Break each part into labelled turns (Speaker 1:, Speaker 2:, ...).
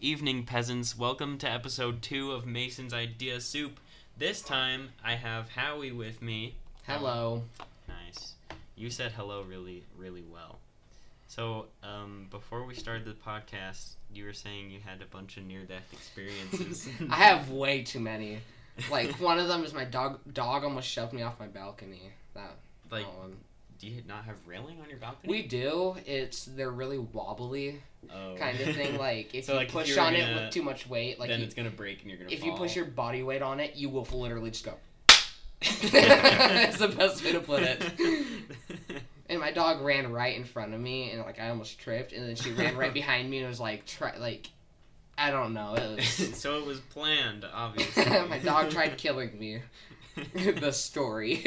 Speaker 1: Evening, peasants. Welcome to episode two of Mason's Idea Soup. This time, I have Howie with me.
Speaker 2: Hello.
Speaker 1: Nice. You said hello really, really well. So, um, before we started the podcast, you were saying you had a bunch of near-death experiences.
Speaker 2: I have way too many. Like one of them is my dog. Dog almost shoved me off my balcony. That
Speaker 1: like,
Speaker 2: one.
Speaker 1: do you not have railing on your balcony?
Speaker 2: We do. It's they're really wobbly
Speaker 1: oh.
Speaker 2: kind of thing. Like if
Speaker 1: So,
Speaker 2: you
Speaker 1: like,
Speaker 2: push on it
Speaker 1: gonna-
Speaker 2: with too much weight, like
Speaker 1: then
Speaker 2: you-
Speaker 1: it's gonna break and you're gonna.
Speaker 2: if you push your body weight on it, you will literally just go. It's the best way to put it. And my dog ran right in front of me, and like I almost tripped, and then she ran right behind me and was like, try like, I don't know. It was
Speaker 1: so it was planned, obviously.
Speaker 2: my dog tried killing me. the story.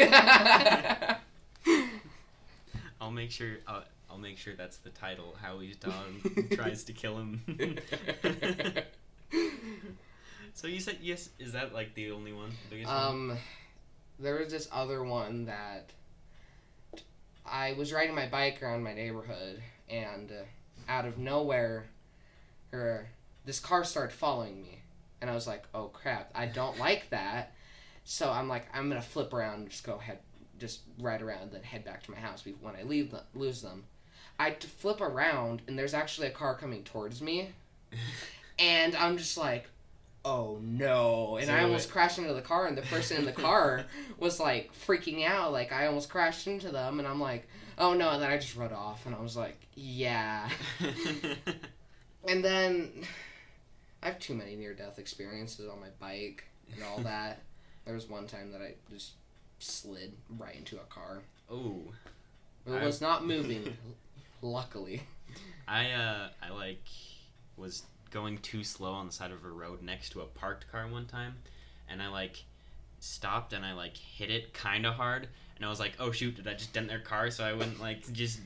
Speaker 1: I'll make sure. I'll, I'll make sure that's the title. Howie's dog tries to kill him. so you said yes. Is that like the only one? The biggest one?
Speaker 2: um, there was this other one that I was riding my bike around my neighborhood, and uh, out of nowhere, her this car started following me, and I was like, "Oh crap! I don't like that." So I'm like, I'm gonna flip around, and just go head, just ride around, then head back to my house when I leave them, lose them. I flip around, and there's actually a car coming towards me, and I'm just like, oh no! And I almost crashed into the car, and the person in the car was like freaking out, like I almost crashed into them, and I'm like, oh no! And then I just rode off, and I was like, yeah. And then I have too many near death experiences on my bike and all that. there was one time that I just slid right into a car.
Speaker 1: oh,
Speaker 2: It
Speaker 1: I-
Speaker 2: was not moving, luckily.
Speaker 1: I uh, I like was going too slow on the side of a road next to a parked car one time, and I like stopped and I like hit it kind of hard, and I was like, oh shoot, did I just dent their car? So I went like just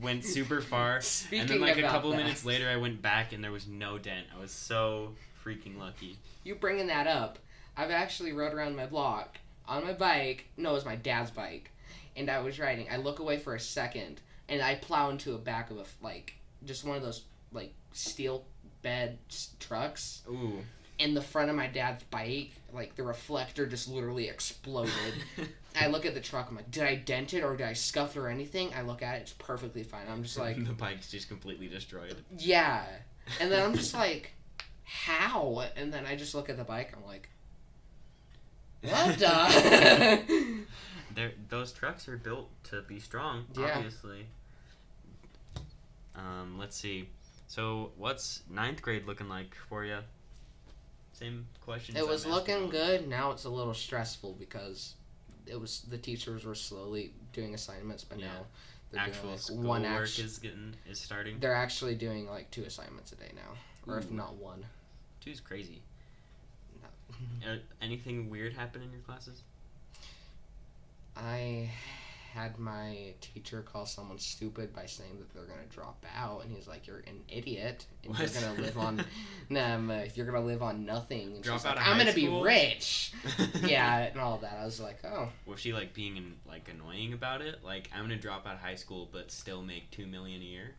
Speaker 1: went super far.
Speaker 2: Speaking
Speaker 1: and then like a couple
Speaker 2: that,
Speaker 1: minutes later, I went back and there was no dent. I was so freaking lucky.
Speaker 2: you bringing that up, I've actually rode around my block on my bike. No, it was my dad's bike, and I was riding. I look away for a second, and I plow into a back of a like just one of those like steel bed trucks.
Speaker 1: Ooh.
Speaker 2: In the front of my dad's bike, like the reflector just literally exploded. I look at the truck, I'm like, did I dent it or did I scuff it or anything? I look at it, it's perfectly fine. I'm just like,
Speaker 1: the bike's just completely destroyed.
Speaker 2: yeah. And then I'm just like, how? And then I just look at the bike, I'm like, what the?
Speaker 1: Those trucks are built to be strong,
Speaker 2: Yeah.
Speaker 1: obviously. Um, let's see. So, what's ninth grade looking like for you? Same question.
Speaker 2: it was looking good. Now it's a little stressful because it was the teachers were slowly doing assignments, but
Speaker 1: Yeah.
Speaker 2: now they're
Speaker 1: Actual
Speaker 2: doing like one action.
Speaker 1: is getting is starting.
Speaker 2: They're actually doing like two assignments a day now, or if not one.
Speaker 1: Two's crazy. Uh, anything weird happen in your classes?
Speaker 2: I had my teacher call someone stupid by saying that they're gonna drop out, and he's like, "You're an idiot, and
Speaker 1: What?
Speaker 2: you're gonna live on, um, if you're gonna live on nothing." And
Speaker 1: Drop
Speaker 2: she's
Speaker 1: out
Speaker 2: like,
Speaker 1: of
Speaker 2: "I'm
Speaker 1: high
Speaker 2: gonna
Speaker 1: school?"
Speaker 2: be rich." yeah, and all that. I was like, "Oh,
Speaker 1: Was she like being in, like annoying about it? Like I'm gonna drop out of high school but still make two million a year.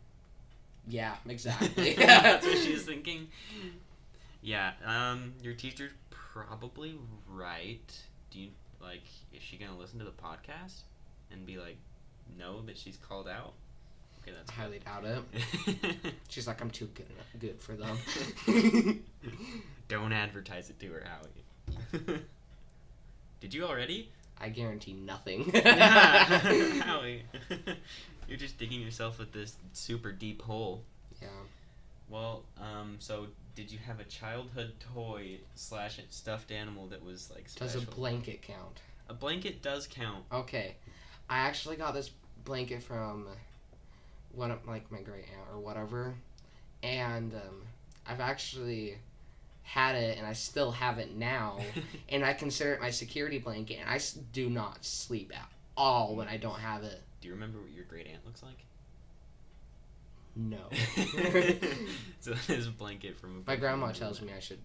Speaker 2: yeah, exactly."
Speaker 1: That's what she was thinking. Yeah, um, your teacher's probably right. Do you like? Is she gonna listen to the podcast and be like, know that she's called out? Okay, that's
Speaker 2: highly doubt it. She's like, "I'm too good, good for them."
Speaker 1: Don't advertise it to her, Howie. Did you already?
Speaker 2: I guarantee nothing.
Speaker 1: Howie, you're just digging yourself with this super deep hole.
Speaker 2: yeah.
Speaker 1: Well, um, so did you have a childhood toy slash stuffed animal that was like special?
Speaker 2: Does a blanket count?
Speaker 1: a blanket does count.
Speaker 2: Okay, I actually got this blanket from one of like my great aunt or whatever, and um, I've actually had it and I still have it now, and I consider it my security blanket, and I do not sleep at all when I don't have it.
Speaker 1: Do you remember what your great aunt looks like?
Speaker 2: No.
Speaker 1: so this blanket from a
Speaker 2: my grandma tells me I should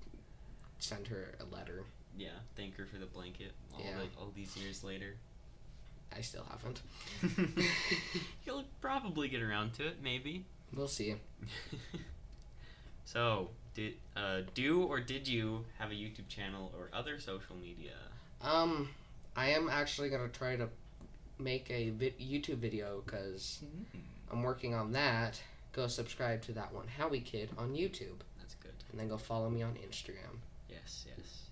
Speaker 2: send her a letter.
Speaker 1: yeah, thank her for the blanket. All,
Speaker 2: Yeah.
Speaker 1: all these years later.
Speaker 2: I still haven't.
Speaker 1: You'll probably get around to it, maybe.
Speaker 2: We'll see.
Speaker 1: so, did uh, do or did you have a YouTube channel or other social media?
Speaker 2: Um, I am actually gonna try to make a vi- YouTube video because I'm working on that. Go subscribe to that one, Howie Kid, on YouTube,
Speaker 1: That's good.
Speaker 2: and then go follow me on Instagram.
Speaker 1: Yes, yes.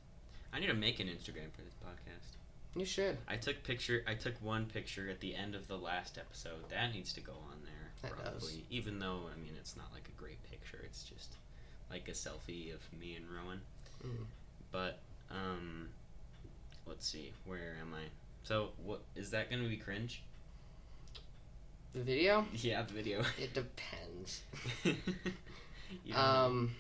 Speaker 1: I need to make an Instagram for this podcast.
Speaker 2: You should.
Speaker 1: I took picture. I took one picture at the end of the last episode. That needs to go on there.
Speaker 2: That does.
Speaker 1: probably. Even though I mean it's not like a great picture. It's just like a selfie of me and Rowan.
Speaker 2: Mm.
Speaker 1: But um, let's see. Where am I? So what is that going to be cringe?
Speaker 2: The video?
Speaker 1: Yeah, the video.
Speaker 2: It depends.
Speaker 1: Um,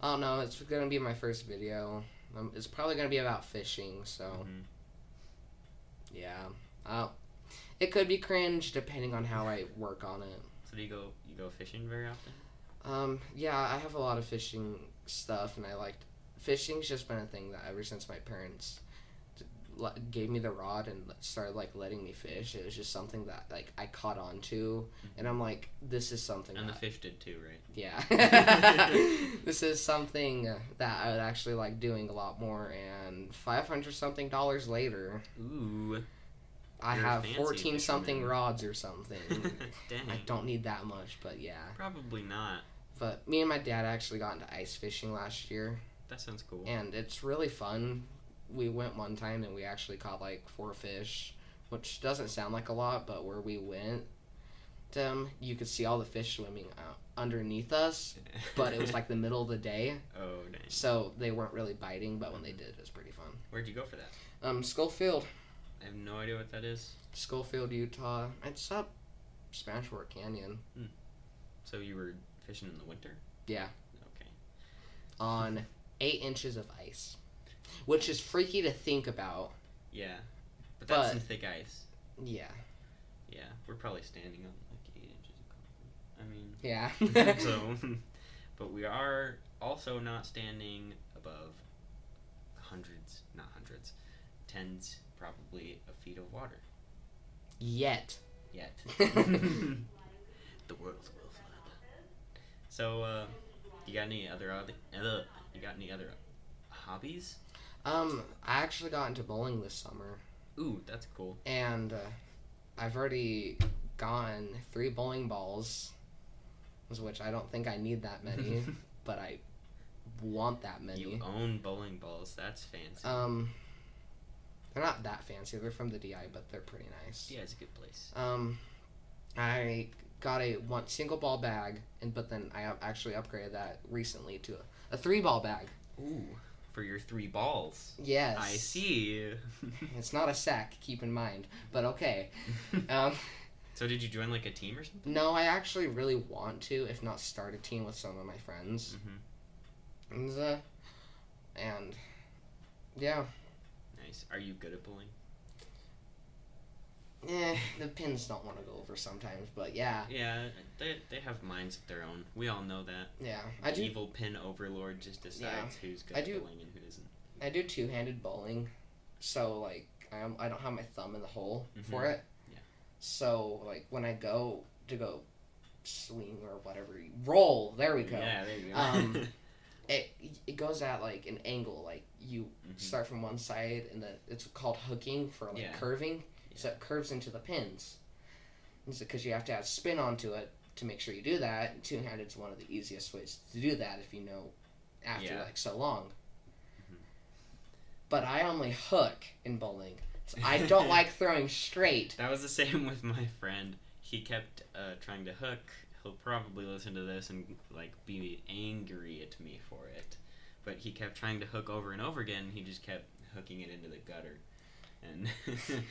Speaker 1: I don't know.
Speaker 2: Um, oh it's gonna be my first video. Um, it's probably gonna be about fishing, so
Speaker 1: Mhm.
Speaker 2: Yeah. Uh, it could be cringe depending on how I work on it.
Speaker 1: So do you go you go fishing very often?
Speaker 2: Um, yeah, I have a lot of fishing stuff, and I liked fishing's just been a thing that ever since my parents gave me the rod and started like letting me fish. It was just something that like I caught on to, and I'm like, this is something.
Speaker 1: And the
Speaker 2: that,
Speaker 1: fish did too, right?
Speaker 2: yeah, this is something that I would actually like doing a lot more. And five hundred something dollars later,
Speaker 1: Ooh.
Speaker 2: I
Speaker 1: You're
Speaker 2: have fourteen something rods or something.
Speaker 1: Dang.
Speaker 2: I don't need that much, but yeah.
Speaker 1: Probably not.
Speaker 2: But me and my dad actually got into ice fishing last year,
Speaker 1: That sounds cool.
Speaker 2: and it's really fun. We went one time and we actually caught like four fish, which doesn't sound like a lot, but where we went, um, you could see all the fish swimming out underneath us, but it was like the middle of the day,
Speaker 1: oh dang.
Speaker 2: so they weren't really biting. But when they did, it was pretty fun.
Speaker 1: Where'd you go for that?
Speaker 2: Um, Scofield,
Speaker 1: I have no idea what that is.
Speaker 2: Scofield, Utah. It's up Spanish Fork Canyon.
Speaker 1: So you were fishing in the winter?
Speaker 2: Yeah.
Speaker 1: Okay.
Speaker 2: on eight inches of ice, which is freaky to think about.
Speaker 1: Yeah. But that's
Speaker 2: But-
Speaker 1: some thick ice.
Speaker 2: Yeah.
Speaker 1: Yeah. We're probably standing on like eight inches of concrete. I mean, yeah. so, but we are also not standing above hundreds, not hundreds, tens, probably of feet of water
Speaker 2: Yet.
Speaker 1: yet. the world will flood. So, uh, you got any other oth- uh, you got any other hobbies?
Speaker 2: Um, I actually got into bowling this summer,
Speaker 1: Ooh, that's cool.
Speaker 2: and uh, I've already gotten three bowling balls, which I don't think I need that many, but I want that many.
Speaker 1: You own bowling balls. That's fancy.
Speaker 2: Um, they're not that fancy. They're from the DI, but they're pretty nice.
Speaker 1: yeah, it's a good place.
Speaker 2: Um, I got a one single ball bag, and but then I actually upgraded that recently to a, a three ball bag.
Speaker 1: Ooh, for your three balls.
Speaker 2: Yes,
Speaker 1: I see.
Speaker 2: It's not a sack, keep in mind, but okay. Um,
Speaker 1: so did you join like a team or something?
Speaker 2: no, I actually really want to, if not start a team with some of my friends,
Speaker 1: Mm-hmm.
Speaker 2: and uh, and yeah,
Speaker 1: Nice. Are you good at bowling?
Speaker 2: Eh, the pins don't want to go over sometimes, but yeah,
Speaker 1: Yeah, they, they have minds of their own. We all know that.
Speaker 2: yeah, I
Speaker 1: The
Speaker 2: do
Speaker 1: evil pin overlord just decides who's good
Speaker 2: I
Speaker 1: at
Speaker 2: do-
Speaker 1: bowling and who isn't.
Speaker 2: I do two handed bowling, so like I I don't have my thumb in the hole for it.
Speaker 1: Yeah.
Speaker 2: So like when I go to go swing or whatever, roll. There we go.
Speaker 1: Yeah, there you go.
Speaker 2: Um, It it goes at like an angle. Like you
Speaker 1: Mhm.
Speaker 2: start from one side, and then it's called hooking for like
Speaker 1: Yeah.
Speaker 2: curving. So it curves into the pins. Because you have to add spin onto it to make sure you do that. Two handed is one of the easiest ways to do that if you know after
Speaker 1: Yeah.
Speaker 2: like so long.
Speaker 1: Mhm.
Speaker 2: But I only hook in bowling. So I don't like throwing straight.
Speaker 1: That was the same with my friend. He kept uh, trying to hook. He'll probably listen to this and like be angry at me for it. But he kept trying to hook over and over again. He just kept hooking it into the gutter, and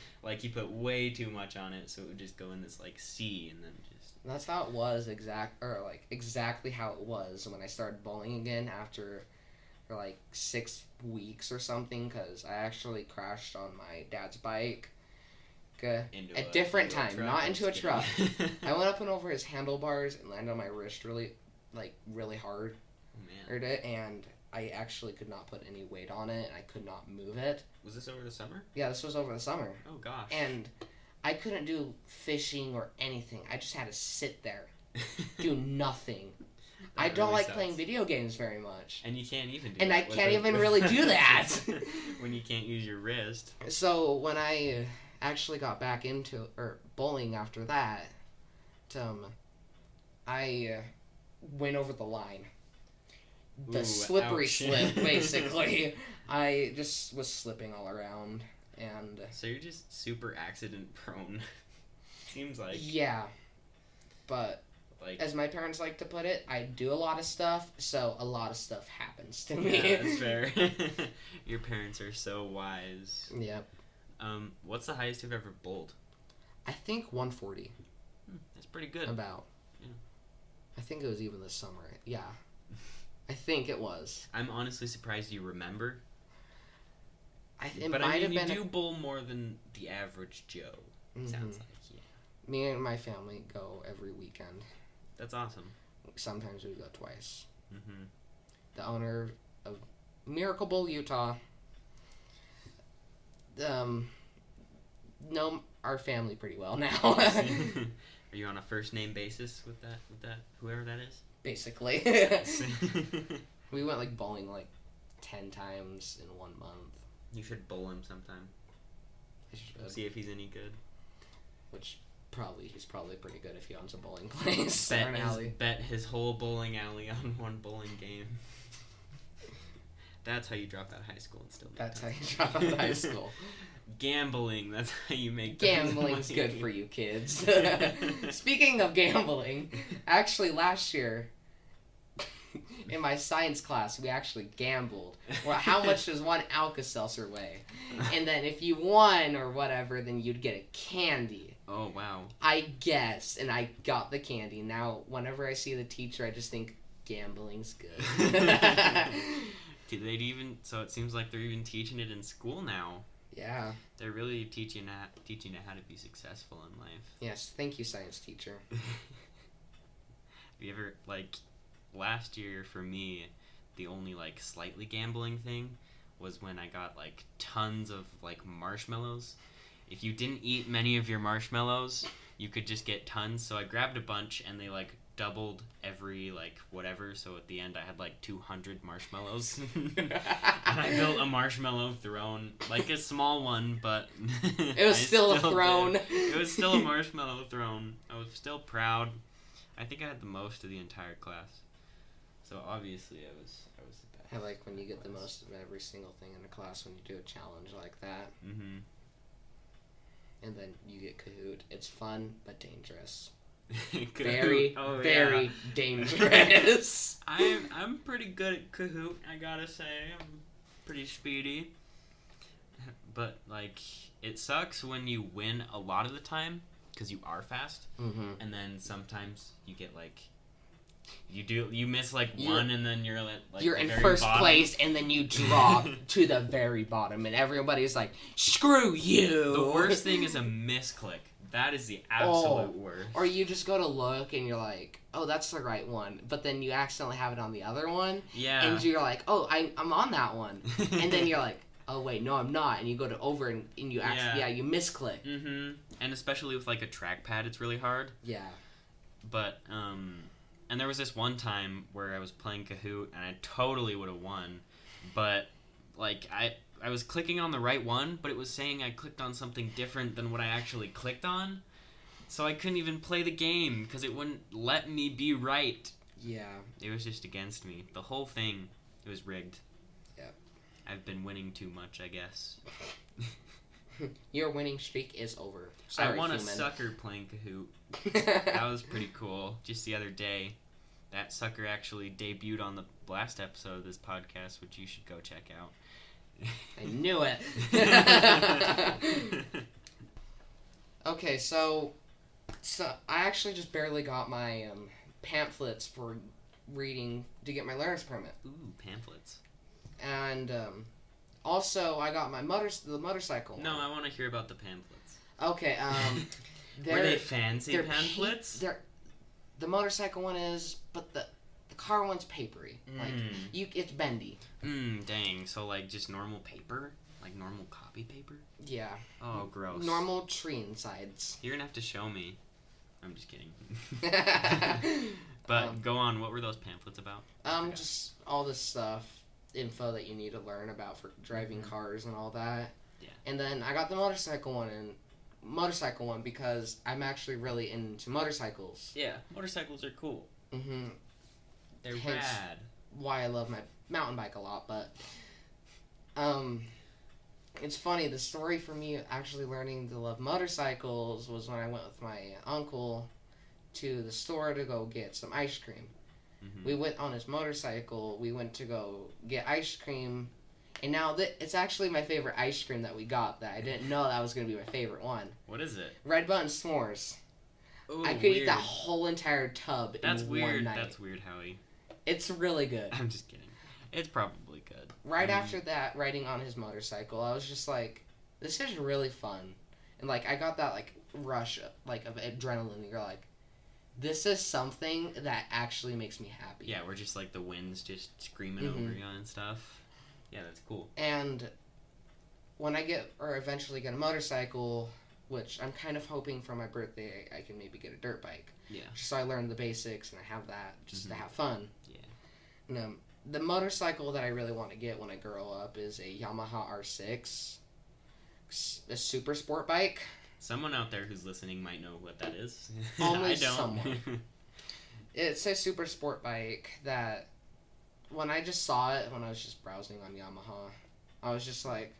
Speaker 1: like he put way too much on it, so it would just go in this like sea, and then just
Speaker 2: That's how it was exact or like exactly how it was when I started bowling again after for like six weeks or something because I actually crashed on my dad's bike. Okay.
Speaker 1: into
Speaker 2: A different
Speaker 1: a
Speaker 2: time,
Speaker 1: truck.
Speaker 2: not into a
Speaker 1: truck.
Speaker 2: I went up and over his handlebars and landed on my wrist really, like really hard,
Speaker 1: oh man.
Speaker 2: and I actually could not put any weight on it. and I could not move it.
Speaker 1: Was this over the summer?
Speaker 2: Yeah, this was over the summer,
Speaker 1: Oh gosh.
Speaker 2: and I couldn't do fishing or anything. I just had to sit there, do nothing. I don't
Speaker 1: really
Speaker 2: like
Speaker 1: sucks.
Speaker 2: playing video games very much.
Speaker 1: And you can't even do
Speaker 2: And I can't
Speaker 1: a-
Speaker 2: even really do that.
Speaker 1: when you can't use your wrist.
Speaker 2: So when I actually got back into or bowling after that, um, I uh, went over the line. The
Speaker 1: Ooh,
Speaker 2: slippery
Speaker 1: ouch.
Speaker 2: slip, basically. I just was slipping all around, and
Speaker 1: So you're just super accident prone. Seems like
Speaker 2: yeah. But
Speaker 1: like
Speaker 2: as my parents like to put it, I do a lot of stuff, so a lot of stuff happens to me.
Speaker 1: yeah, that's fair. your parents are so wise.
Speaker 2: Yep.
Speaker 1: Um, what's the highest you've ever bowled?
Speaker 2: I think 140.
Speaker 1: That's pretty good.
Speaker 2: About.
Speaker 1: Yeah.
Speaker 2: I think it was even this summer. Yeah. I think it was.
Speaker 1: I'm honestly surprised you remember.
Speaker 2: I it
Speaker 1: but I mean, you do bowl more than the average Joe.
Speaker 2: Mhm.
Speaker 1: Sounds like yeah.
Speaker 2: Me and my family go every weekend.
Speaker 1: That's awesome.
Speaker 2: Sometimes we go twice.
Speaker 1: hmm
Speaker 2: The owner of Miracle Bowl, Utah, um, know our family pretty well now.
Speaker 1: Are you on a first name basis with that with that whoever that is?
Speaker 2: Basically, we went like bowling like ten times in one month.
Speaker 1: you should bowl him sometime.
Speaker 2: I should,
Speaker 1: See if he's any good.
Speaker 2: which probably he's probably pretty good if he owns a bowling place or
Speaker 1: Bet
Speaker 2: an
Speaker 1: his,
Speaker 2: alley.
Speaker 1: bet his whole bowling alley on one bowling game. That's how you drop out of high school and still. make
Speaker 2: That's how
Speaker 1: tons
Speaker 2: you drop out of high school.
Speaker 1: Gambling. That's how you make.
Speaker 2: Gambling's good for you kids. Speaking of gambling, actually last year in my science class we actually gambled. Well, how much does one Alka-Seltzer weigh? And then if you won or whatever, then you'd get a candy.
Speaker 1: Oh wow.
Speaker 2: I guess, and I got the candy. Now, whenever I see the teacher, I just think gambling's good.
Speaker 1: Do they even? So it seems like they're even teaching it in school now.
Speaker 2: yeah.
Speaker 1: They're really teaching that teaching it how to be successful in life.
Speaker 2: Yes. Thank you, science teacher.
Speaker 1: Have you ever like last year for me, the only like slightly gambling thing was when I got like tons of like marshmallows. If you didn't eat many of your marshmallows, you could just get tons. So I grabbed a bunch and they like doubled every like whatever. So at the end I had like 200 marshmallows. and I built a marshmallow throne, like a small one, but
Speaker 2: It was
Speaker 1: I
Speaker 2: still a
Speaker 1: did.
Speaker 2: throne.
Speaker 1: It was still a marshmallow throne. I was still proud. I think I had the most of the entire class. So obviously I was I was the best.
Speaker 2: I like when you get the most of every single thing in a class when you do a challenge like that,
Speaker 1: Mm-hmm.
Speaker 2: and then you get Kahoot. It's fun but dangerous.
Speaker 1: Kahoot.
Speaker 2: Very,
Speaker 1: Oh,
Speaker 2: very
Speaker 1: yeah.
Speaker 2: dangerous.
Speaker 1: I'm I'm pretty good at Kahoot. I gotta say, I'm pretty speedy. But like, it sucks when you win a lot of the time because you are fast,
Speaker 2: mm-hmm.
Speaker 1: and then sometimes you get like. You do you miss like
Speaker 2: You're-
Speaker 1: one and then you're at like
Speaker 2: You're in first
Speaker 1: bottom.
Speaker 2: place, and then you drop to the very bottom, and everybody's like, "Screw you!"
Speaker 1: The worst thing is a misclick. That is the absolute
Speaker 2: Oh.
Speaker 1: worst.
Speaker 2: Or you just go to look, and you're like, "Oh, that's the right one," but then you accidentally have it on the other one,
Speaker 1: yeah.
Speaker 2: and you're like, "Oh, I, I'm on that one," and then you're like, "Oh wait, no, I'm not," and you go to over, and, and you actually,
Speaker 1: Yeah.
Speaker 2: yeah, you misclick.
Speaker 1: Mm-hmm. And especially with like a trackpad, it's really hard.
Speaker 2: Yeah.
Speaker 1: But um, and there was this one time where I was playing Kahoot and I totally would have won, but like I I was clicking on the right one, but it was saying I clicked on something different than what I actually clicked on. So I couldn't even play the game because it wouldn't let me be right.
Speaker 2: Yeah.
Speaker 1: It was just against me. The whole thing, it was rigged.
Speaker 2: Yep.
Speaker 1: I've been winning too much, I guess.
Speaker 2: Your winning streak is over. Sorry,
Speaker 1: I won a sucker playing Kahoot. That was pretty cool. Just the other day, that sucker actually debuted on the last episode of this podcast, which you should go check out.
Speaker 2: I knew it. okay, so so I actually just barely got my um, pamphlets for reading to get my learner's permit,
Speaker 1: Ooh, pamphlets.
Speaker 2: and um, also I got my motor the motorcycle.
Speaker 1: No. I want to hear about the pamphlets.
Speaker 2: Okay. Um,
Speaker 1: Were they fancy
Speaker 2: they're
Speaker 1: pamphlets?
Speaker 2: They're, the motorcycle one is, but the the car one's papery. Like
Speaker 1: Mm.
Speaker 2: you, it's bendy.
Speaker 1: Mm, dang. So like just normal paper, like normal copy paper.
Speaker 2: Yeah.
Speaker 1: Oh, gross.
Speaker 2: Normal tree insides.
Speaker 1: You're gonna have to show me. I'm just kidding.
Speaker 2: um,
Speaker 1: but go on. What were those pamphlets about? forgot.
Speaker 2: just all this stuff, info that you need to learn about for driving
Speaker 1: Mhm.
Speaker 2: cars and all that.
Speaker 1: Yeah.
Speaker 2: And then I got the motorcycle one and motorcycle one because I'm actually really into motorcycles.
Speaker 1: Yeah, motorcycles are cool.
Speaker 2: hmm
Speaker 1: They're
Speaker 2: Hence-
Speaker 1: rad.
Speaker 2: Why I love my mountain bike a lot, but um, it's funny. The story for me actually learning to love motorcycles was when I went with my uncle to the store to go get some ice cream.
Speaker 1: Mhm.
Speaker 2: We went on his motorcycle. We went to go get ice cream, and now th- it's actually my favorite ice cream that we got. That I didn't know that was gonna be my favorite one.
Speaker 1: What is it?
Speaker 2: Red Button s'mores.
Speaker 1: Ooh,
Speaker 2: I could
Speaker 1: weird.
Speaker 2: eat that whole entire tub
Speaker 1: That's
Speaker 2: in
Speaker 1: weird.
Speaker 2: one night.
Speaker 1: That's weird, Howie.
Speaker 2: It's really good.
Speaker 1: I'm just kidding. It's probably good.
Speaker 2: Right
Speaker 1: Um,
Speaker 2: after that, riding on his motorcycle, I was just like, "This is really fun," and like I got that like rush like of adrenaline. You're like, "This is something that actually makes me happy."
Speaker 1: Yeah, we're just like the wind's just screaming over
Speaker 2: Mhm.
Speaker 1: you and stuff. Yeah, that's cool.
Speaker 2: And when I get or eventually get a motorcycle, which I'm kind of hoping for my birthday, I can maybe get a dirt bike.
Speaker 1: Yeah.
Speaker 2: So I learned the basics and I have that just to
Speaker 1: Mhm.
Speaker 2: have fun.
Speaker 1: Yeah.
Speaker 2: And, um, the motorcycle that I really want to get when I grow up is a Yamaha R6, a super sport bike.
Speaker 1: Someone out there who's listening might know what that is.
Speaker 2: Only
Speaker 1: I don't.
Speaker 2: someone. It's a super sport bike that when I just saw it when I was just browsing on Yamaha, I was just like,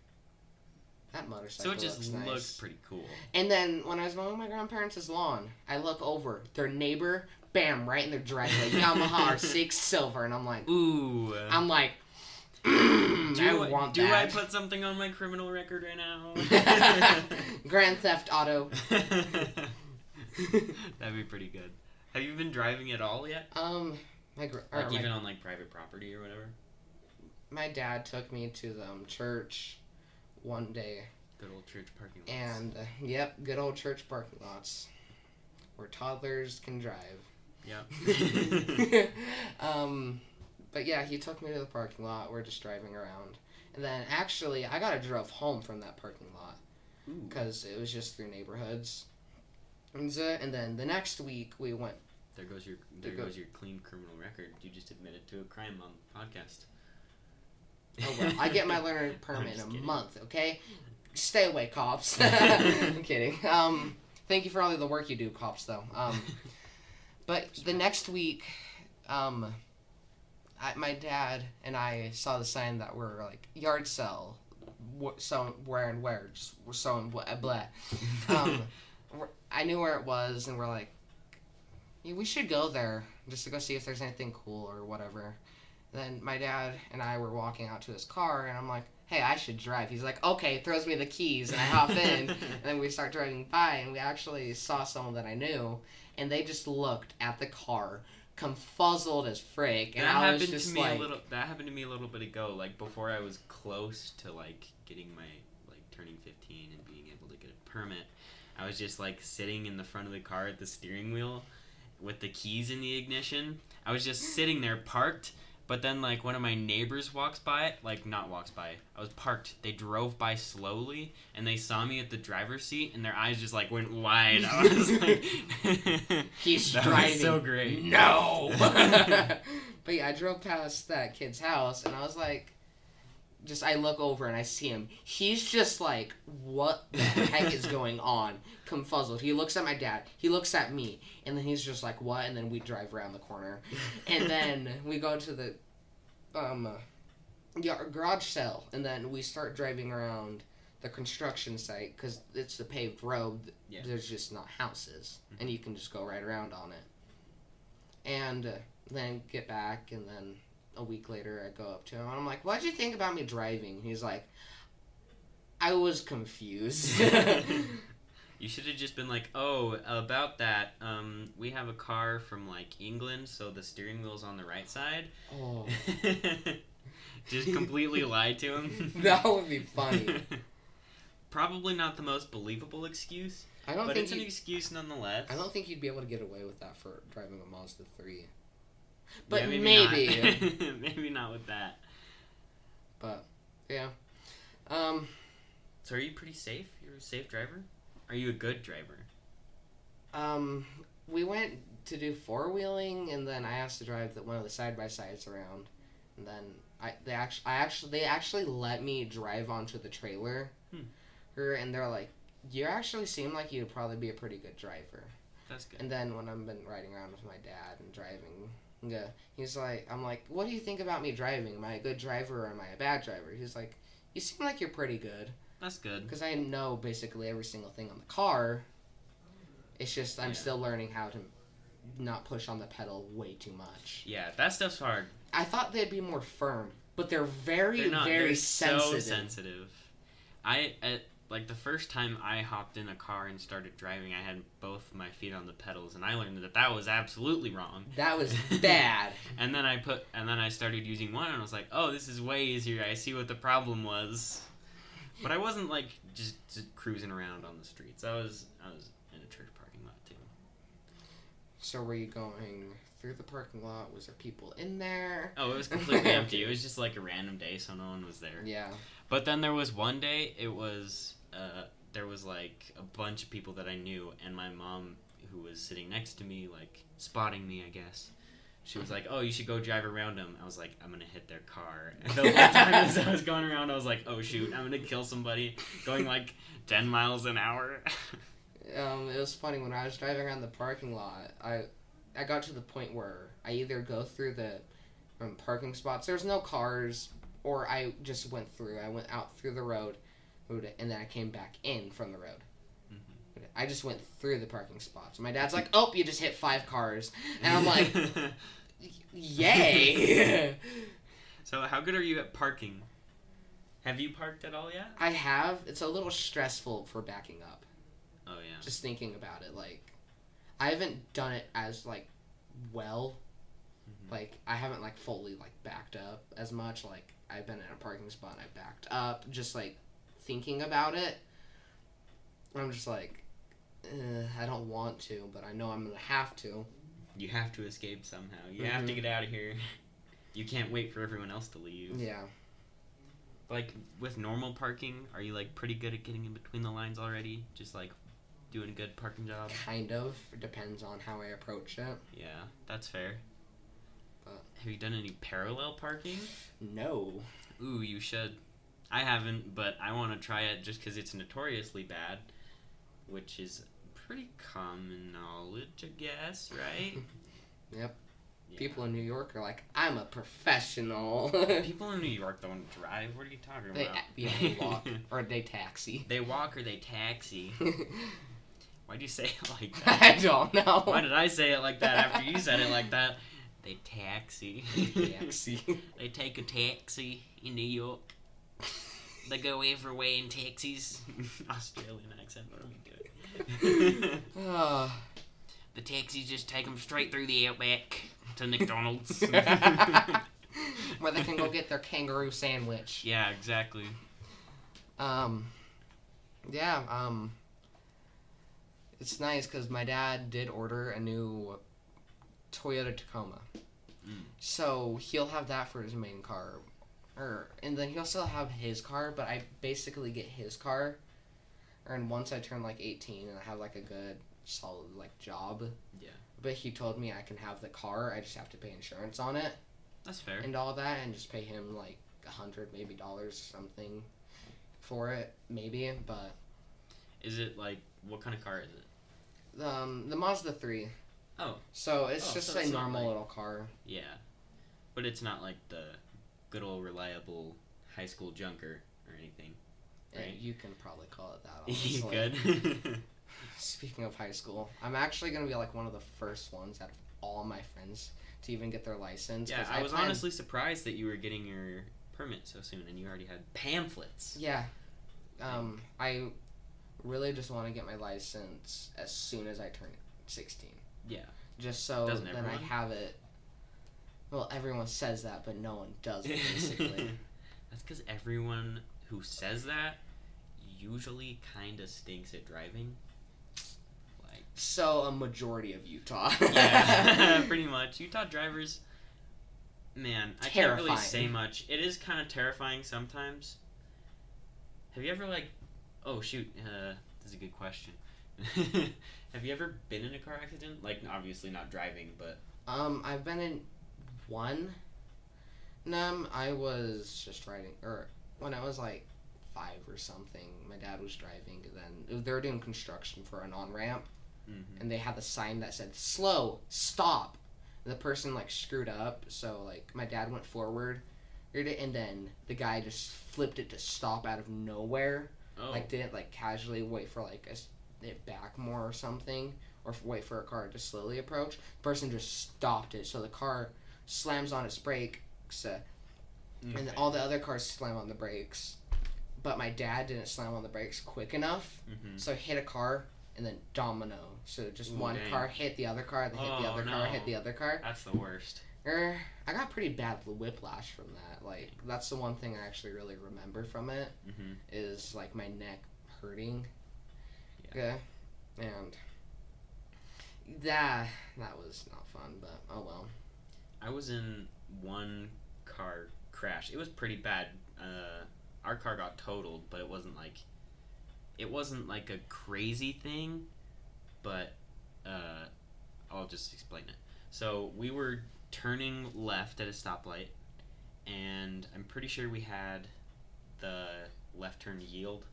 Speaker 2: that motorcycle.
Speaker 1: so it just
Speaker 2: looks nice.
Speaker 1: looks pretty cool.
Speaker 2: And then when I was mowing my grandparents' lawn, I look over their neighbor, bam, right in their driveway, Yamaha R6 silver, and I'm like,
Speaker 1: Ooh.
Speaker 2: I'm like, mm,
Speaker 1: do
Speaker 2: I want to
Speaker 1: do I put something on my criminal record right now?
Speaker 2: Grand Theft Auto.
Speaker 1: That'd be pretty good. Have you been driving at all yet?
Speaker 2: Um, my gr-
Speaker 1: Like
Speaker 2: my,
Speaker 1: even on like private property or whatever?
Speaker 2: my dad took me to the um, church one day,
Speaker 1: Good old church parking lots.
Speaker 2: and uh, yep, good old church parking lots where toddlers can drive.
Speaker 1: yeah.
Speaker 2: um, but yeah, he took me to the parking lot. We're just driving around, and then actually, I got to drove home from that parking lot because it was just through neighborhoods. And, and then the next week we went.
Speaker 1: There goes your there
Speaker 2: There go-
Speaker 1: goes your clean criminal record. You just admitted to a crime on the podcast.
Speaker 2: Oh well, I get my learner permit in a
Speaker 1: kidding.
Speaker 2: month. Okay, stay away, cops. I'm kidding. Um, thank you for all the work you do, cops. Though. Um, but the next week, um, I, my dad and I saw the sign that we're like yard sale, wh- so where and where, just we're sewing blah blah. Um, I knew where it was, and we're like, yeah, we should go there just to go see if there's anything cool or whatever. Then my dad and I were walking out to his car, and I'm like, hey, I should drive. He's like, okay, throws me the keys, and I hop in. and then we start driving by, and we actually saw someone that I knew, and they just looked at the car, confuzzled as frick, and
Speaker 1: that
Speaker 2: I was
Speaker 1: happened
Speaker 2: just
Speaker 1: to me
Speaker 2: like,
Speaker 1: a little. That happened to me a little bit ago. Like before I was close to like getting my like turning fifteen and being able to get a permit. I was just like sitting in the front of the car at the steering wheel, with the keys in the ignition. I was just sitting there parked. But then, like one of my neighbors walks by, it, like not walks by. I was parked. They drove by slowly, and they saw me at the driver's seat, and their eyes just like went wide. I was like,
Speaker 2: He's
Speaker 1: that
Speaker 2: driving.
Speaker 1: Was so great.
Speaker 2: No. but yeah, I drove past that kid's house and I was like, just I look over and I see him. He's just like, what the heck is going on? Confuzzled. He looks at my dad. He looks at me, and then he's just like, what? And then we drive around the corner, and then we go to the um yeah, garage sale, and then we start driving around the construction site because it's the paved road.
Speaker 1: Yeah.
Speaker 2: There's just not houses, and you can just go right around on it. And uh, then get back, and then a week later, I go up to him, and I'm like, "What'd you think about me driving?" He's like, "I was confused."
Speaker 1: You should have just been like, "Oh, about that. Um, we have a car from like England, so the steering wheel's on the right side."
Speaker 2: oh,
Speaker 1: just completely lied to him.
Speaker 2: that would be funny.
Speaker 1: Probably not the most believable excuse,
Speaker 2: I don't
Speaker 1: but
Speaker 2: think
Speaker 1: it's an excuse nonetheless.
Speaker 2: I don't think you'd be able to get away with that for driving a Mazda three. But
Speaker 1: Yeah,
Speaker 2: maybe.
Speaker 1: not. maybe not with that.
Speaker 2: But yeah. Um.
Speaker 1: So are you pretty safe? You're a safe driver. Are you a good driver?
Speaker 2: Um. We went to do four wheeling, and then I asked to drive the, one of the side by sides around, and then I they actually I actually they actually let me drive onto the trailer,
Speaker 1: Hmm.
Speaker 2: her and they're like, you actually seem like you'd probably be a pretty good driver.
Speaker 1: That's good.
Speaker 2: And then when I've been riding around with my dad and driving, yeah, he's like, I'm like, what do you think about me driving? Am I a good driver or am I a bad driver? He's like, you seem like you're pretty good
Speaker 1: That's good.
Speaker 2: because I know basically every single thing on the car. It's just I'm
Speaker 1: Yeah.
Speaker 2: still learning how to not push on the pedal way too much.
Speaker 1: Yeah, that stuff's hard.
Speaker 2: I thought they'd be more firm, but they're very,
Speaker 1: They're not.
Speaker 2: very
Speaker 1: they're
Speaker 2: sensitive.
Speaker 1: so sensitive. I at like the first time I hopped in a car and started driving, I had both my feet on the pedals, and I learned that that was absolutely wrong.
Speaker 2: That was bad.
Speaker 1: And then I put, and then I started using one, and I was like, "Oh, this is way easier. I see what the problem was." But I wasn't like just, just cruising around on the streets. I was, I was in a church parking lot too.
Speaker 2: so were you going through the parking lot? Was there people in there?
Speaker 1: Oh, it was completely empty. It was just like a random day, so no one was there.
Speaker 2: Yeah.
Speaker 1: But then there was one day, it was, uh, there was like a bunch of people that I knew, and my mom, who was sitting next to me, like spotting me, I guess. She was like, "Oh, you should go drive around them." I was like, "I'm gonna hit their car." And the whole time as I was going around, I was like, "Oh shoot, I'm gonna kill somebody," going like ten miles an hour.
Speaker 2: Um, it was funny when I was driving around the parking lot. I, I got to the point where I either go through the um, parking spots. There's no cars, or I just went through. I went out through the road, and then I came back in from the road.
Speaker 1: Mhm.
Speaker 2: I just went through the parking spots. My dad's like, "Oh, you just hit five cars," and I'm like, "Yay!"
Speaker 1: so how good are you at parking? Have you parked at all yet?
Speaker 2: I have. It's a little stressful for backing up.
Speaker 1: Oh yeah.
Speaker 2: just thinking about it like i haven't done it as like well
Speaker 1: Mhm.
Speaker 2: like i haven't like fully like backed up as much like i've been in a parking spot and i backed up just like thinking about it i'm just like eh, i don't want to but i know i'm gonna have to
Speaker 1: You have to escape somehow. You have to
Speaker 2: Mhm.
Speaker 1: get out of here. You can't wait for everyone else to leave.
Speaker 2: yeah
Speaker 1: Like with normal parking, are you like pretty good at getting in between the lines already? Just like doing a good parking job?
Speaker 2: kind of it depends on how i approach it
Speaker 1: Yeah, that's fair.
Speaker 2: But-
Speaker 1: Have you done any parallel parking?
Speaker 2: no
Speaker 1: Ooh, you should. I haven't, but I want to try it just because it's notoriously bad, which is pretty common knowledge, I guess, right?
Speaker 2: Yep.
Speaker 1: Yeah.
Speaker 2: people in new york are like i'm a professional
Speaker 1: People in New York don't drive. What are you talking
Speaker 2: they
Speaker 1: about?
Speaker 2: Uh, yeah, they walk or they taxi
Speaker 1: they walk or they taxi. Why do you say it like that?
Speaker 2: I don't know.
Speaker 1: Why did I say it like that after you said it like that? They taxi.
Speaker 2: Taxi.
Speaker 1: they take a taxi in New York. They go everywhere in taxis. Australian accent. What are we doing?
Speaker 2: Ah,
Speaker 1: the taxis just take them straight through the outback to McDonald's.
Speaker 2: where they can go get their kangaroo sandwich.
Speaker 1: yeah, exactly.
Speaker 2: Um, yeah. Um, it's nice because my dad did order a new Toyota Tacoma,
Speaker 1: Mm.
Speaker 2: so he'll have that for his main car, or and then he'll still have his car. But I basically get his car, and once I turn like eighteen and I have like a good solid like job.
Speaker 1: Yeah.
Speaker 2: But he told me I can have the car. I just have to pay insurance on it.
Speaker 1: That's fair.
Speaker 2: and all that and just pay him like a hundred maybe dollars something for it maybe but
Speaker 1: Is it like what kind of car is it?
Speaker 2: um the mazda 3
Speaker 1: Oh.
Speaker 2: so it's
Speaker 1: Oh,
Speaker 2: just
Speaker 1: so
Speaker 2: a normal
Speaker 1: like-
Speaker 2: little car
Speaker 1: Yeah, but it's not like the good old reliable high school junker or anything. Right.
Speaker 2: you can probably call it that
Speaker 1: you good?
Speaker 2: speaking of high school i'm actually going to be like one of the first ones out of all my friends to even get their license
Speaker 1: yeah,
Speaker 2: 'cause
Speaker 1: I was honestly surprised that you were getting your permit so soon, and you already had pamphlets.
Speaker 2: yeah um i really just want to get my license as soon as i turn 16
Speaker 1: Yeah.
Speaker 2: just so
Speaker 1: Doesn't
Speaker 2: then? I have it. Well, everyone says that, but no one does it. Basically,
Speaker 1: That's because everyone who says that usually kind of stinks at driving. Like,
Speaker 2: so a majority of Utah.
Speaker 1: yeah, pretty much. Utah drivers Man, I can't really say much. It is kind of terrifying sometimes. Have you ever like? Oh shoot, uh, this is a good question. Have you ever been in a car accident? Like, obviously not driving, but
Speaker 2: Um, I've been in one. Um, I was just riding, or when I was like five or something, my dad was driving, and then they were doing construction for an on ramp,
Speaker 1: Mhm.
Speaker 2: and they had the sign that said "slow, stop." And the person like screwed up, so like my dad went forward, and then the guy just flipped it to stop out of nowhere.
Speaker 1: oh,
Speaker 2: like didn't like casually wait for like a, it back more or something or wait for a car to slowly approach The person just stopped it so the car slams on its brakes uh, and all the other cars slam on the brakes but my dad didn't slam on the brakes quick enough
Speaker 1: Mhm.
Speaker 2: so hit a car and then domino so just
Speaker 1: Ooh,
Speaker 2: one
Speaker 1: dang.
Speaker 2: car hit the other car then hit the
Speaker 1: Oh,
Speaker 2: other car hit the other car
Speaker 1: That's the worst.
Speaker 2: er, i got pretty bad whiplash from that like that's the one thing i actually really remember from it
Speaker 1: hmm
Speaker 2: is like my neck hurting.
Speaker 1: Yeah.
Speaker 2: Yeah. And that that was not fun, but oh well.
Speaker 1: I was in one car crash. It was pretty bad. Uh, our car got totaled, but it wasn't like it wasn't like a crazy thing. But uh, I'll just explain it. So we were turning left at a stoplight, and I'm pretty sure we had the left turn yield.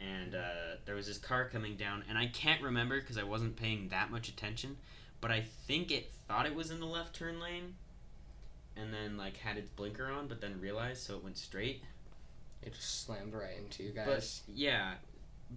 Speaker 1: And uh, there was this car coming down, and I can't remember because I wasn't paying that much attention but I think it thought it was in the left turn lane, and then like had its blinker on, but then realized, so it went straight.
Speaker 2: It just slammed right into you
Speaker 1: But
Speaker 2: guys.
Speaker 1: yeah,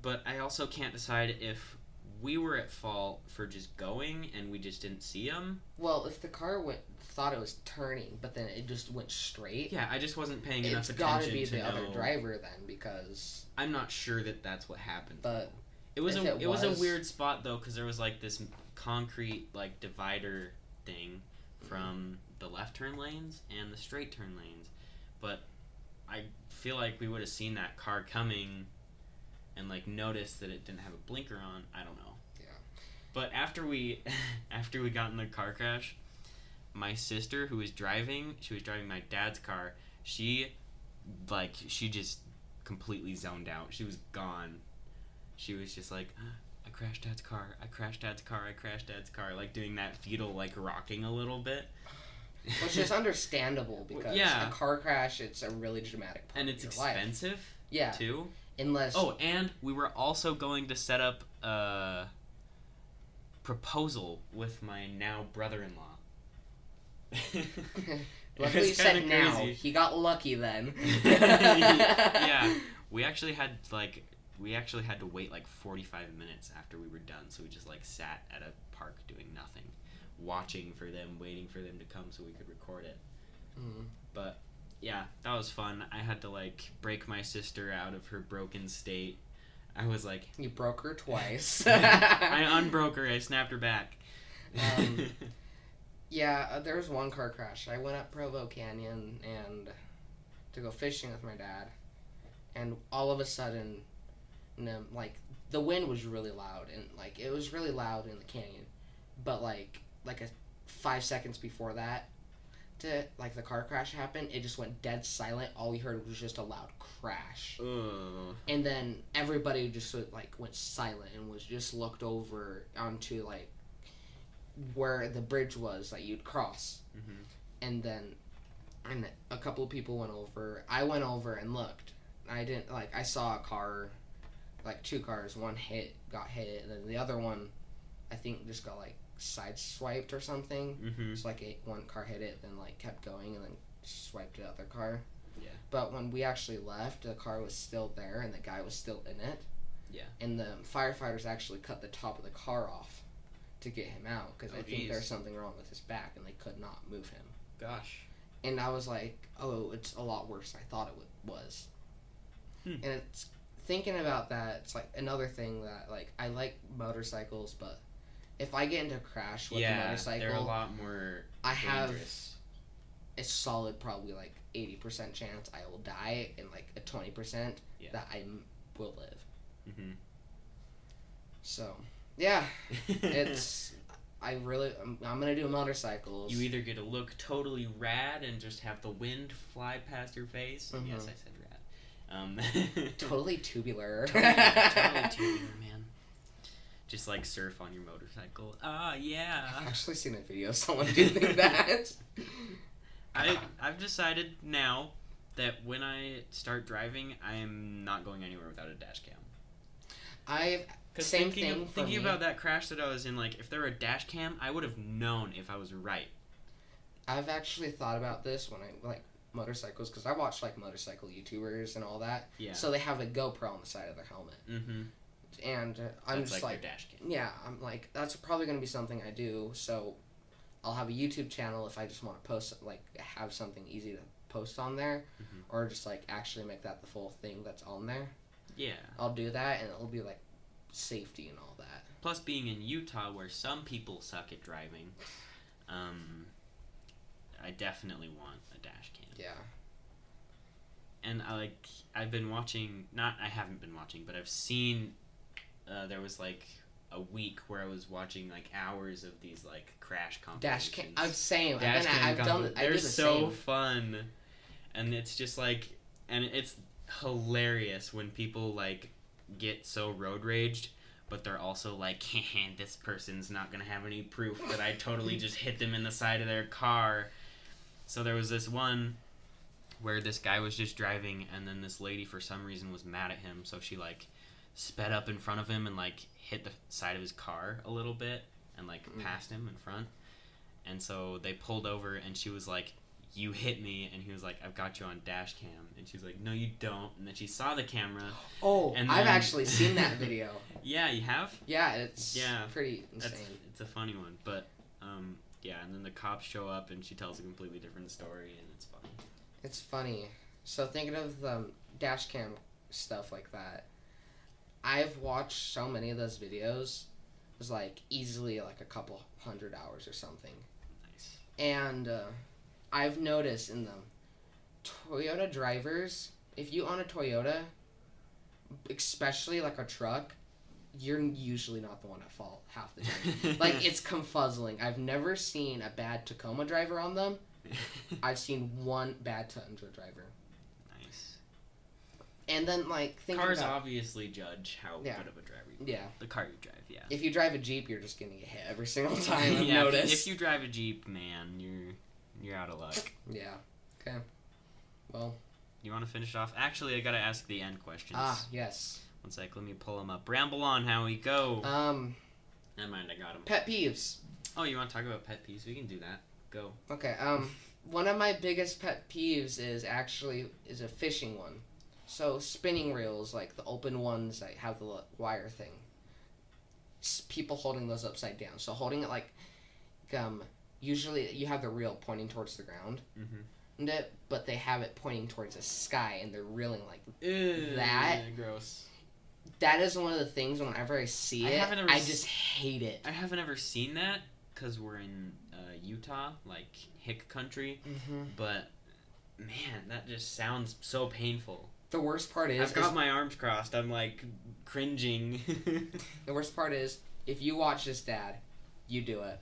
Speaker 1: but I also can't decide if we were at fault for just going and we just didn't see them.
Speaker 2: well, if the car went thought it was turning, but then it just went straight,
Speaker 1: Yeah, I just wasn't paying
Speaker 2: it's
Speaker 1: enough
Speaker 2: got to be the
Speaker 1: know.
Speaker 2: other driver then because
Speaker 1: I'm not sure that that's what happened.
Speaker 2: but
Speaker 1: It was a
Speaker 2: it
Speaker 1: it was, a weird spot though because there was like this concrete like divider thing mm-hmm. from the left turn lanes and the straight turn lanes, but I feel like we would have seen that car coming and like noticed that it didn't have a blinker on. I don't know.
Speaker 2: Yeah.
Speaker 1: But after we after we got in the car crash, my sister who was driving, she was driving my dad's car. She like she just completely zoned out. She was gone. She was just like, crashed dad's car. I crashed dad's car. I crashed dad's car. Like doing that fetal like rocking a little bit.
Speaker 2: which is understandable because
Speaker 1: yeah.
Speaker 2: a car crash it's a really dramatic part
Speaker 1: and it's
Speaker 2: your life.
Speaker 1: expensive
Speaker 2: Yeah,
Speaker 1: too.
Speaker 2: unless
Speaker 1: Oh, and we were also going to set up a proposal with my now brother-in-law.
Speaker 2: luckily you said now. He got lucky then.
Speaker 1: yeah, we actually had like we actually had to wait like 45 minutes after we were done, so we just like sat at a park doing nothing, watching for them, waiting for them to come so we could record it.
Speaker 2: Mhm.
Speaker 1: But yeah, that was fun. I had to like break my sister out of her broken state. I was like,
Speaker 2: You broke her twice.
Speaker 1: I unbroke her. I snapped her back.
Speaker 2: Um, Yeah, uh, there was one car crash. I went up Provo Canyon and to go fishing with my dad, and all of a sudden, um, like the wind was really loud and like it was really loud in the canyon, but like like a five seconds before that, to like the car crash happened, it just went dead silent. All we heard was just a loud crash,
Speaker 1: Ugh.
Speaker 2: and then everybody just like went silent and was just looked over onto like where the bridge was that you'd cross
Speaker 1: Mhm.
Speaker 2: and then and a couple of people went over i went over and looked i didn't like i saw a car like two cars one hit got hit and then the other one i think just got like sideswiped or something
Speaker 1: Mhm.
Speaker 2: it's like a, one car hit it then like kept going and then swiped the other car
Speaker 1: Yeah.
Speaker 2: but when we actually left the car was still there and the guy was still in it
Speaker 1: Yeah.
Speaker 2: and the firefighters actually cut the top of the car off to get him out because
Speaker 1: Oh,
Speaker 2: i think there's something wrong with his back and they could not move him
Speaker 1: Gosh.
Speaker 2: and I was like, oh, it's a lot worse than I thought it was.
Speaker 1: Hmm.
Speaker 2: And it's thinking about that. It's like another thing that like I like motorcycles, but if I get into a crash with a
Speaker 1: yeah,
Speaker 2: motorcycle,
Speaker 1: they're a lot more
Speaker 2: I have a solid probably like eighty percent chance I will die, and like a twenty percent
Speaker 1: Yeah.
Speaker 2: that I will live.
Speaker 1: Mhm.
Speaker 2: So yeah, it's I really I'm, I'm gonna do motorcycles.
Speaker 1: You either get to look totally rad and just have the wind fly past your face.
Speaker 2: Mhm.
Speaker 1: Yes, I said. Um,
Speaker 2: totally tubular.
Speaker 1: totally, totally tubular, man. Just like surf on your motorcycle. Ah, yeah.
Speaker 2: I've actually seen a video of someone doing that.
Speaker 1: I I've decided now that when I start driving, I am not going anywhere without a dash cam.
Speaker 2: I've
Speaker 1: Because
Speaker 2: Same
Speaker 1: thinking,
Speaker 2: thing
Speaker 1: of, thinking about that crash that I was in, like if there were a dash cam, I would have known if I was right.
Speaker 2: I've actually thought about this when I like motorcycles because I watch like motorcycle YouTubers and all that.
Speaker 1: Yeah.
Speaker 2: So they have a GoPro on the side of their helmet,
Speaker 1: mm-hmm.
Speaker 2: and I'm
Speaker 1: That's
Speaker 2: just
Speaker 1: like,
Speaker 2: like,
Speaker 1: their dash cam.
Speaker 2: yeah, I'm like that's probably gonna be something I do. So I'll have a YouTube channel if I just want to post like have something easy to post on there,
Speaker 1: Mhm.
Speaker 2: or just like actually make that the full thing that's on there.
Speaker 1: Yeah.
Speaker 2: I'll do that, and it'll be like safety and all that.
Speaker 1: Plus, being in Utah, where some people suck at driving, um, I definitely want a dash cam.
Speaker 2: Yeah.
Speaker 1: and I like I've been watching not I haven't been watching but I've seen uh, there was like a week where I was watching like hours of these like crash
Speaker 2: Dash
Speaker 1: compilations.
Speaker 2: cam. I've same.
Speaker 1: Dash
Speaker 2: I've, I've done. I
Speaker 1: They're
Speaker 2: the
Speaker 1: so
Speaker 2: same.
Speaker 1: fun, and it's just like and it's hilarious when people like get so road raged. But they're also like, this person's not gonna have any proof that I totally just hit them in the side of their car. So there was this one where this guy was just driving and then this lady for some reason was mad at him. So she like sped up in front of him and like hit the side of his car a little bit and like
Speaker 2: Mm.
Speaker 1: passed him in front. And so they pulled over and she was like you hit me. And he was like i've got you on dash cam. And she's like no you don't. And then she saw the camera.
Speaker 2: Oh,
Speaker 1: And
Speaker 2: I've actually seen that video.
Speaker 1: yeah you have?
Speaker 2: Yeah, it's
Speaker 1: Yeah,
Speaker 2: pretty insane.
Speaker 1: it's a funny one but um yeah and then the cops show up and she tells a completely different story and it's funny
Speaker 2: It's funny. So thinking of the dash cam stuff like that, I've watched so many of those videos. It was like easily like a couple hundred hours or something.
Speaker 1: nice
Speaker 2: And uh, I've noticed in them, Toyota drivers, if you own a Toyota, especially like a truck, you're usually not the one at fault half the time. like it's confuzzling. I've never seen a bad Tacoma driver on them. I've seen one bad Tundra driver.
Speaker 1: nice
Speaker 2: And then like think
Speaker 1: Cars
Speaker 2: about
Speaker 1: obviously judge how
Speaker 2: Yeah.
Speaker 1: good of a driver you
Speaker 2: yeah.
Speaker 1: The car you drive, yeah.
Speaker 2: If you drive a Jeep, you're just gonna get hit every single time. I've
Speaker 1: yeah, if-
Speaker 2: noticed.
Speaker 1: If you drive a Jeep, man, you're you're out of luck.
Speaker 2: Yeah. Okay. Well.
Speaker 1: You want to finish off? Actually, I gotta ask the end questions.
Speaker 2: Ah. Yes.
Speaker 1: One sec, let me pull them up. Ramble on, Howie, go.
Speaker 2: Um.
Speaker 1: Never mind, I got them.
Speaker 2: Pet peeves.
Speaker 1: Oh, you want to talk about pet peeves? We can do that. Go.
Speaker 2: Okay. Um. One of my biggest pet peeves is actually is a fishing one. So spinning reels, like the open ones that have the wire thing. S- people holding those upside down. So holding it like, um, usually you have the reel pointing towards the ground,
Speaker 1: Mm-hmm.
Speaker 2: and it, but they have it pointing towards the sky, and they're reeling like
Speaker 1: That
Speaker 2: That-
Speaker 1: gross.
Speaker 2: that is one of the things. Whenever I see
Speaker 1: I
Speaker 2: it,
Speaker 1: haven't ever
Speaker 2: I
Speaker 1: s-
Speaker 2: just hate it.
Speaker 1: I haven't ever seen that because we're in Utah, like hick country.
Speaker 2: hmm
Speaker 1: But man, that just sounds so painful.
Speaker 2: The worst part is,
Speaker 1: I've got
Speaker 2: is-
Speaker 1: my arms crossed. I'm like cringing.
Speaker 2: the worst part is if you watch this, Dad, you do it,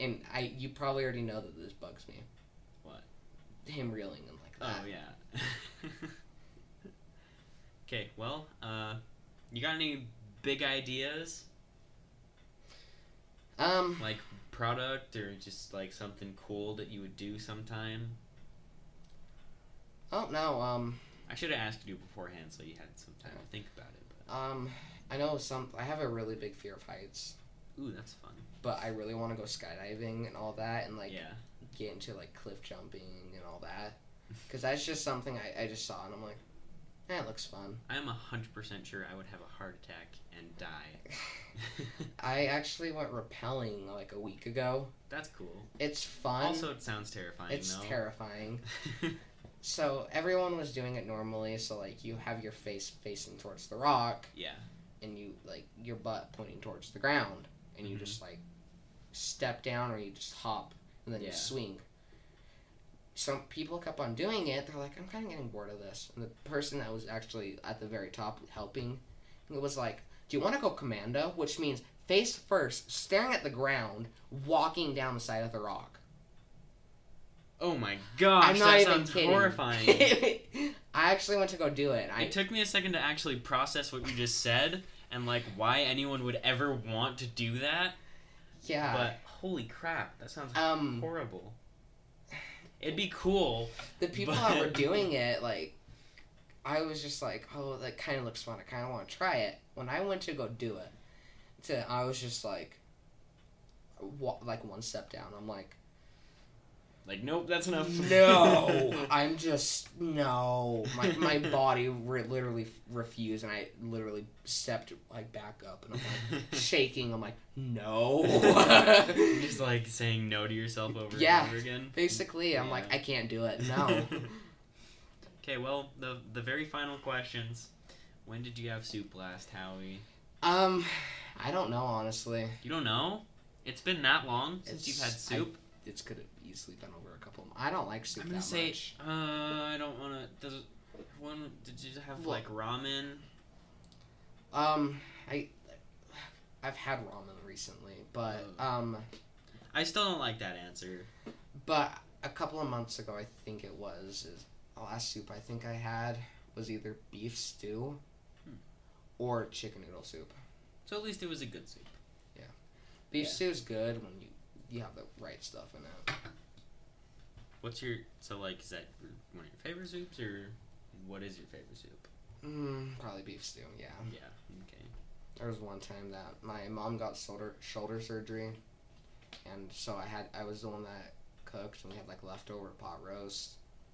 Speaker 2: and I you probably already know that this bugs me.
Speaker 1: What?
Speaker 2: Him reeling and like that.
Speaker 1: oh yeah. okay, well, uh, you got any big ideas
Speaker 2: Um.
Speaker 1: like product or just like something cool that you would do sometime?
Speaker 2: Oh no. Um.
Speaker 1: I should have asked you beforehand so you had some time to think about it. But
Speaker 2: Um. I know some. I have a really big fear of heights,
Speaker 1: ooh, that's fun.
Speaker 2: but I really want to go skydiving and all that, and like
Speaker 1: yeah.
Speaker 2: get into like cliff jumping and all that, because that's just something I, I just saw and I'm like, it looks fun.
Speaker 1: I am hundred percent sure I would have a heart attack and die.
Speaker 2: I actually went rappelling like a week ago.
Speaker 1: That's cool.
Speaker 2: It's fun.
Speaker 1: Also, it sounds terrifying.
Speaker 2: it's
Speaker 1: though.
Speaker 2: terrifying. So everyone was doing it normally. So like you have your face facing towards the rock,
Speaker 1: yeah.
Speaker 2: and you like your butt pointing towards the ground, and you
Speaker 1: Mhm.
Speaker 2: just like step down or you just hop and then you swing. Some people kept on doing it. They're like, I'm kind of getting bored of this. And the person that was actually at the very top helping, it was like, Do you want to go commando, which means face first, staring at the ground, walking down the side of the rock?
Speaker 1: Oh my gosh,
Speaker 2: I'm not
Speaker 1: that
Speaker 2: even
Speaker 1: sounds
Speaker 2: kidding.
Speaker 1: horrifying.
Speaker 2: I actually went to go do it. I
Speaker 1: it took me a second to actually process what you just said and like why anyone would ever want to do that.
Speaker 2: yeah.
Speaker 1: But holy crap, that sounds
Speaker 2: um,
Speaker 1: horrible. It'd be cool.
Speaker 2: the people
Speaker 1: but-
Speaker 2: that were doing it, like, I was just like, oh, that kind of looks fun. I kind of want to try it. When I went to go do it, to I was just like, wa- like one step down. I'm like,
Speaker 1: Like, nope, that's enough.
Speaker 2: no, I'm just no. My my body re- literally refused, and I literally stepped like back up, and I'm like shaking. I'm like, no.
Speaker 1: just like saying no to yourself over
Speaker 2: Yeah.
Speaker 1: and over again.
Speaker 2: Basically, I'm like, I can't do it. No.
Speaker 1: okay, well, the the very final questions. When did you have soup last, Howie?
Speaker 2: um, I don't know honestly.
Speaker 1: You don't know? It's been that long since you've had
Speaker 2: It's-
Speaker 1: soup.
Speaker 2: It's could have easily been over a couple. Of, I don't like soup
Speaker 1: I'm gonna say,
Speaker 2: much.
Speaker 1: uh, I don't want to. Does it, one? Did you have
Speaker 2: Well-
Speaker 1: like ramen?
Speaker 2: Um, I I've had ramen recently, but um,
Speaker 1: I still don't like that answer.
Speaker 2: but a couple of months ago, I think it was is the last soup I think I had was either beef stew
Speaker 1: Hmm.
Speaker 2: or chicken noodle soup.
Speaker 1: So at least it was a good soup.
Speaker 2: Yeah, beef
Speaker 1: Yeah.
Speaker 2: stew is good when you you have the right stuff in it.
Speaker 1: What's your so like? Is that one of your favorite soups or what is your favorite soup?
Speaker 2: Mm, probably beef stew. Yeah.
Speaker 1: Yeah. Okay.
Speaker 2: There was one time that my mom got shoulder shoulder surgery, and so I had I was the one that cooked, and we had like leftover pot roast.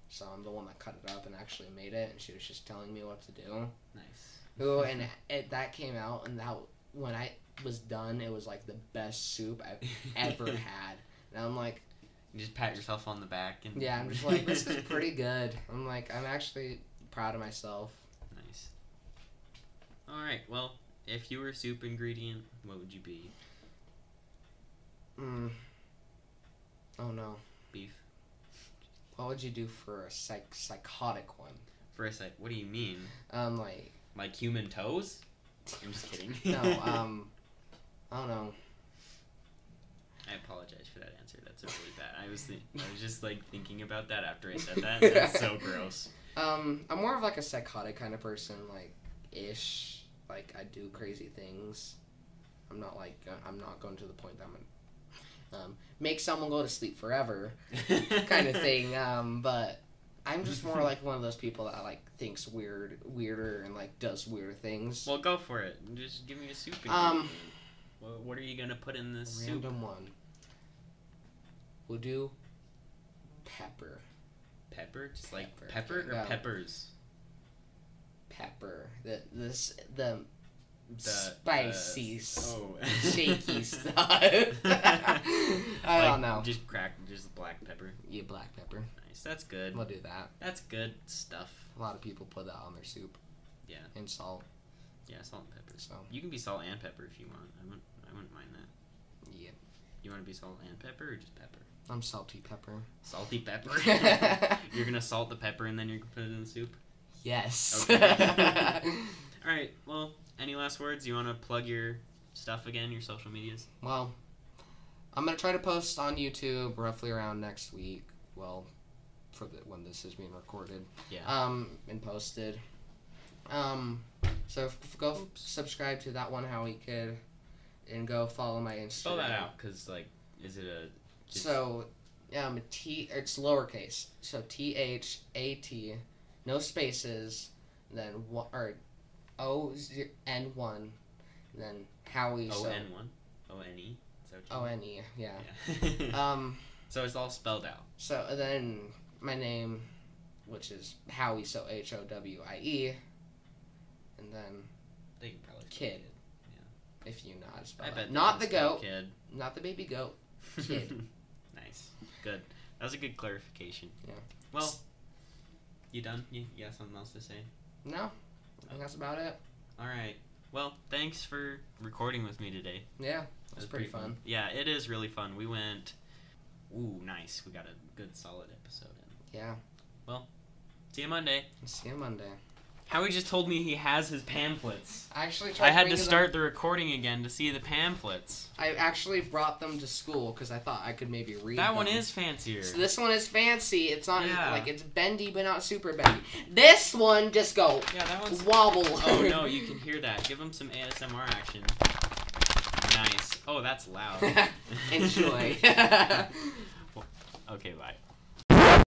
Speaker 2: So I'm the one that cut it up and actually made it, and she was just telling me what to do.
Speaker 1: Nice.
Speaker 2: Ooh, and it, that came out, and that when I was done, it was like the best soup I've ever had. And I'm like,
Speaker 1: You just pat yourself on the back and
Speaker 2: yeah, I'm just like, this is pretty good. I'm like, I'm actually proud of myself.
Speaker 1: nice. All right. Well, if you were a soup ingredient, what would you be?
Speaker 2: Mm. Oh no.
Speaker 1: Beef.
Speaker 2: What would you do for a psych- psychotic one?
Speaker 1: For a sec. What do you mean?
Speaker 2: Um, like
Speaker 1: Like human toes? I'm just kidding.
Speaker 2: no, um, I don't know.
Speaker 1: I apologize for that answer. That's really bad. I was I was just like thinking about that after I said that. That's so gross.
Speaker 2: Um, I'm more of like a psychotic kind of person, like ish. Like I do crazy things. I'm not like I'm not going to the point that I'm gonna um, make someone go to sleep forever, kind of thing. Um, but I'm just more like one of those people that like thinks weird, weirder, and like does weird things.
Speaker 1: Well, go for it. Just give me a soup.
Speaker 2: Um.
Speaker 1: What, what are you gonna put in this soup?
Speaker 2: Random one. We'll do pepper.
Speaker 1: Pepper, just like
Speaker 2: Pepper,
Speaker 1: or peppers.
Speaker 2: Pepper. The this the,
Speaker 1: The
Speaker 2: spicy, s-
Speaker 1: oh.
Speaker 2: shaky stuff. I
Speaker 1: Like,
Speaker 2: don't know.
Speaker 1: Just crack, just black pepper.
Speaker 2: Yeah, black pepper.
Speaker 1: Nice. That's good.
Speaker 2: We'll do that.
Speaker 1: That's good stuff.
Speaker 2: A lot of people put that on their soup.
Speaker 1: Yeah.
Speaker 2: And salt.
Speaker 1: Yeah, salt and pepper.
Speaker 2: So
Speaker 1: You can be salt and pepper if you want. I wouldn't. I wouldn't mind that.
Speaker 2: yeah,
Speaker 1: You want to be salt and pepper or just pepper?
Speaker 2: I'm salty pepper.
Speaker 1: Salty pepper. you're gonna salt the pepper and then you're gonna put it in the soup.
Speaker 2: Yes.
Speaker 1: Okay. All right. Well, any last words? You want to plug your stuff again? Your social medias?
Speaker 2: well, I'm gonna try to post on YouTube roughly around next week. Well, for the when this is being recorded.
Speaker 1: Yeah.
Speaker 2: um, and posted. Um, so f- go f- subscribe to that one Howie Kid, and go follow my Instagram.
Speaker 1: Spell that out, cause like, is it a?
Speaker 2: So, um, T it's lowercase. So T H A T, no spaces, then one or O Z- N one, then Howie.
Speaker 1: O N one. O N E.
Speaker 2: O N E. Yeah.
Speaker 1: Yeah.
Speaker 2: Um.
Speaker 1: so it's all spelled out.
Speaker 2: So then my name, which is Howie, so H O W I E, and then
Speaker 1: They can probably
Speaker 2: Kid. if you know how to spell
Speaker 1: I
Speaker 2: it.
Speaker 1: bet
Speaker 2: Not the goat,
Speaker 1: Kid.
Speaker 2: not the baby goat. Kid.
Speaker 1: Good. That was a good clarification.
Speaker 2: Yeah.
Speaker 1: Well, you done? You, you got something else to say?
Speaker 2: No, I think that's about it.
Speaker 1: All right. Well, thanks for recording with me today.
Speaker 2: Yeah, it was pretty fun.
Speaker 1: Yeah, it is really fun. We went. Ooh, nice. We got a good solid episode in.
Speaker 2: Yeah.
Speaker 1: Well, see you Monday.
Speaker 2: See you Monday.
Speaker 1: Howie just told me he has his pamphlets.
Speaker 2: I actually tried.
Speaker 1: I had to start the recording again to see the pamphlets.
Speaker 2: I actually brought them to school because I thought I could maybe read.
Speaker 1: That one is fancier.
Speaker 2: So this one is fancy. It's not
Speaker 1: Yeah.
Speaker 2: like it's bendy, but not super bendy. This one just go
Speaker 1: yeah, that one's.
Speaker 2: wobble.
Speaker 1: Oh no, you can hear that. Give him some ASMR action. Nice. Oh, that's loud.
Speaker 2: Enjoy.
Speaker 1: okay, bye.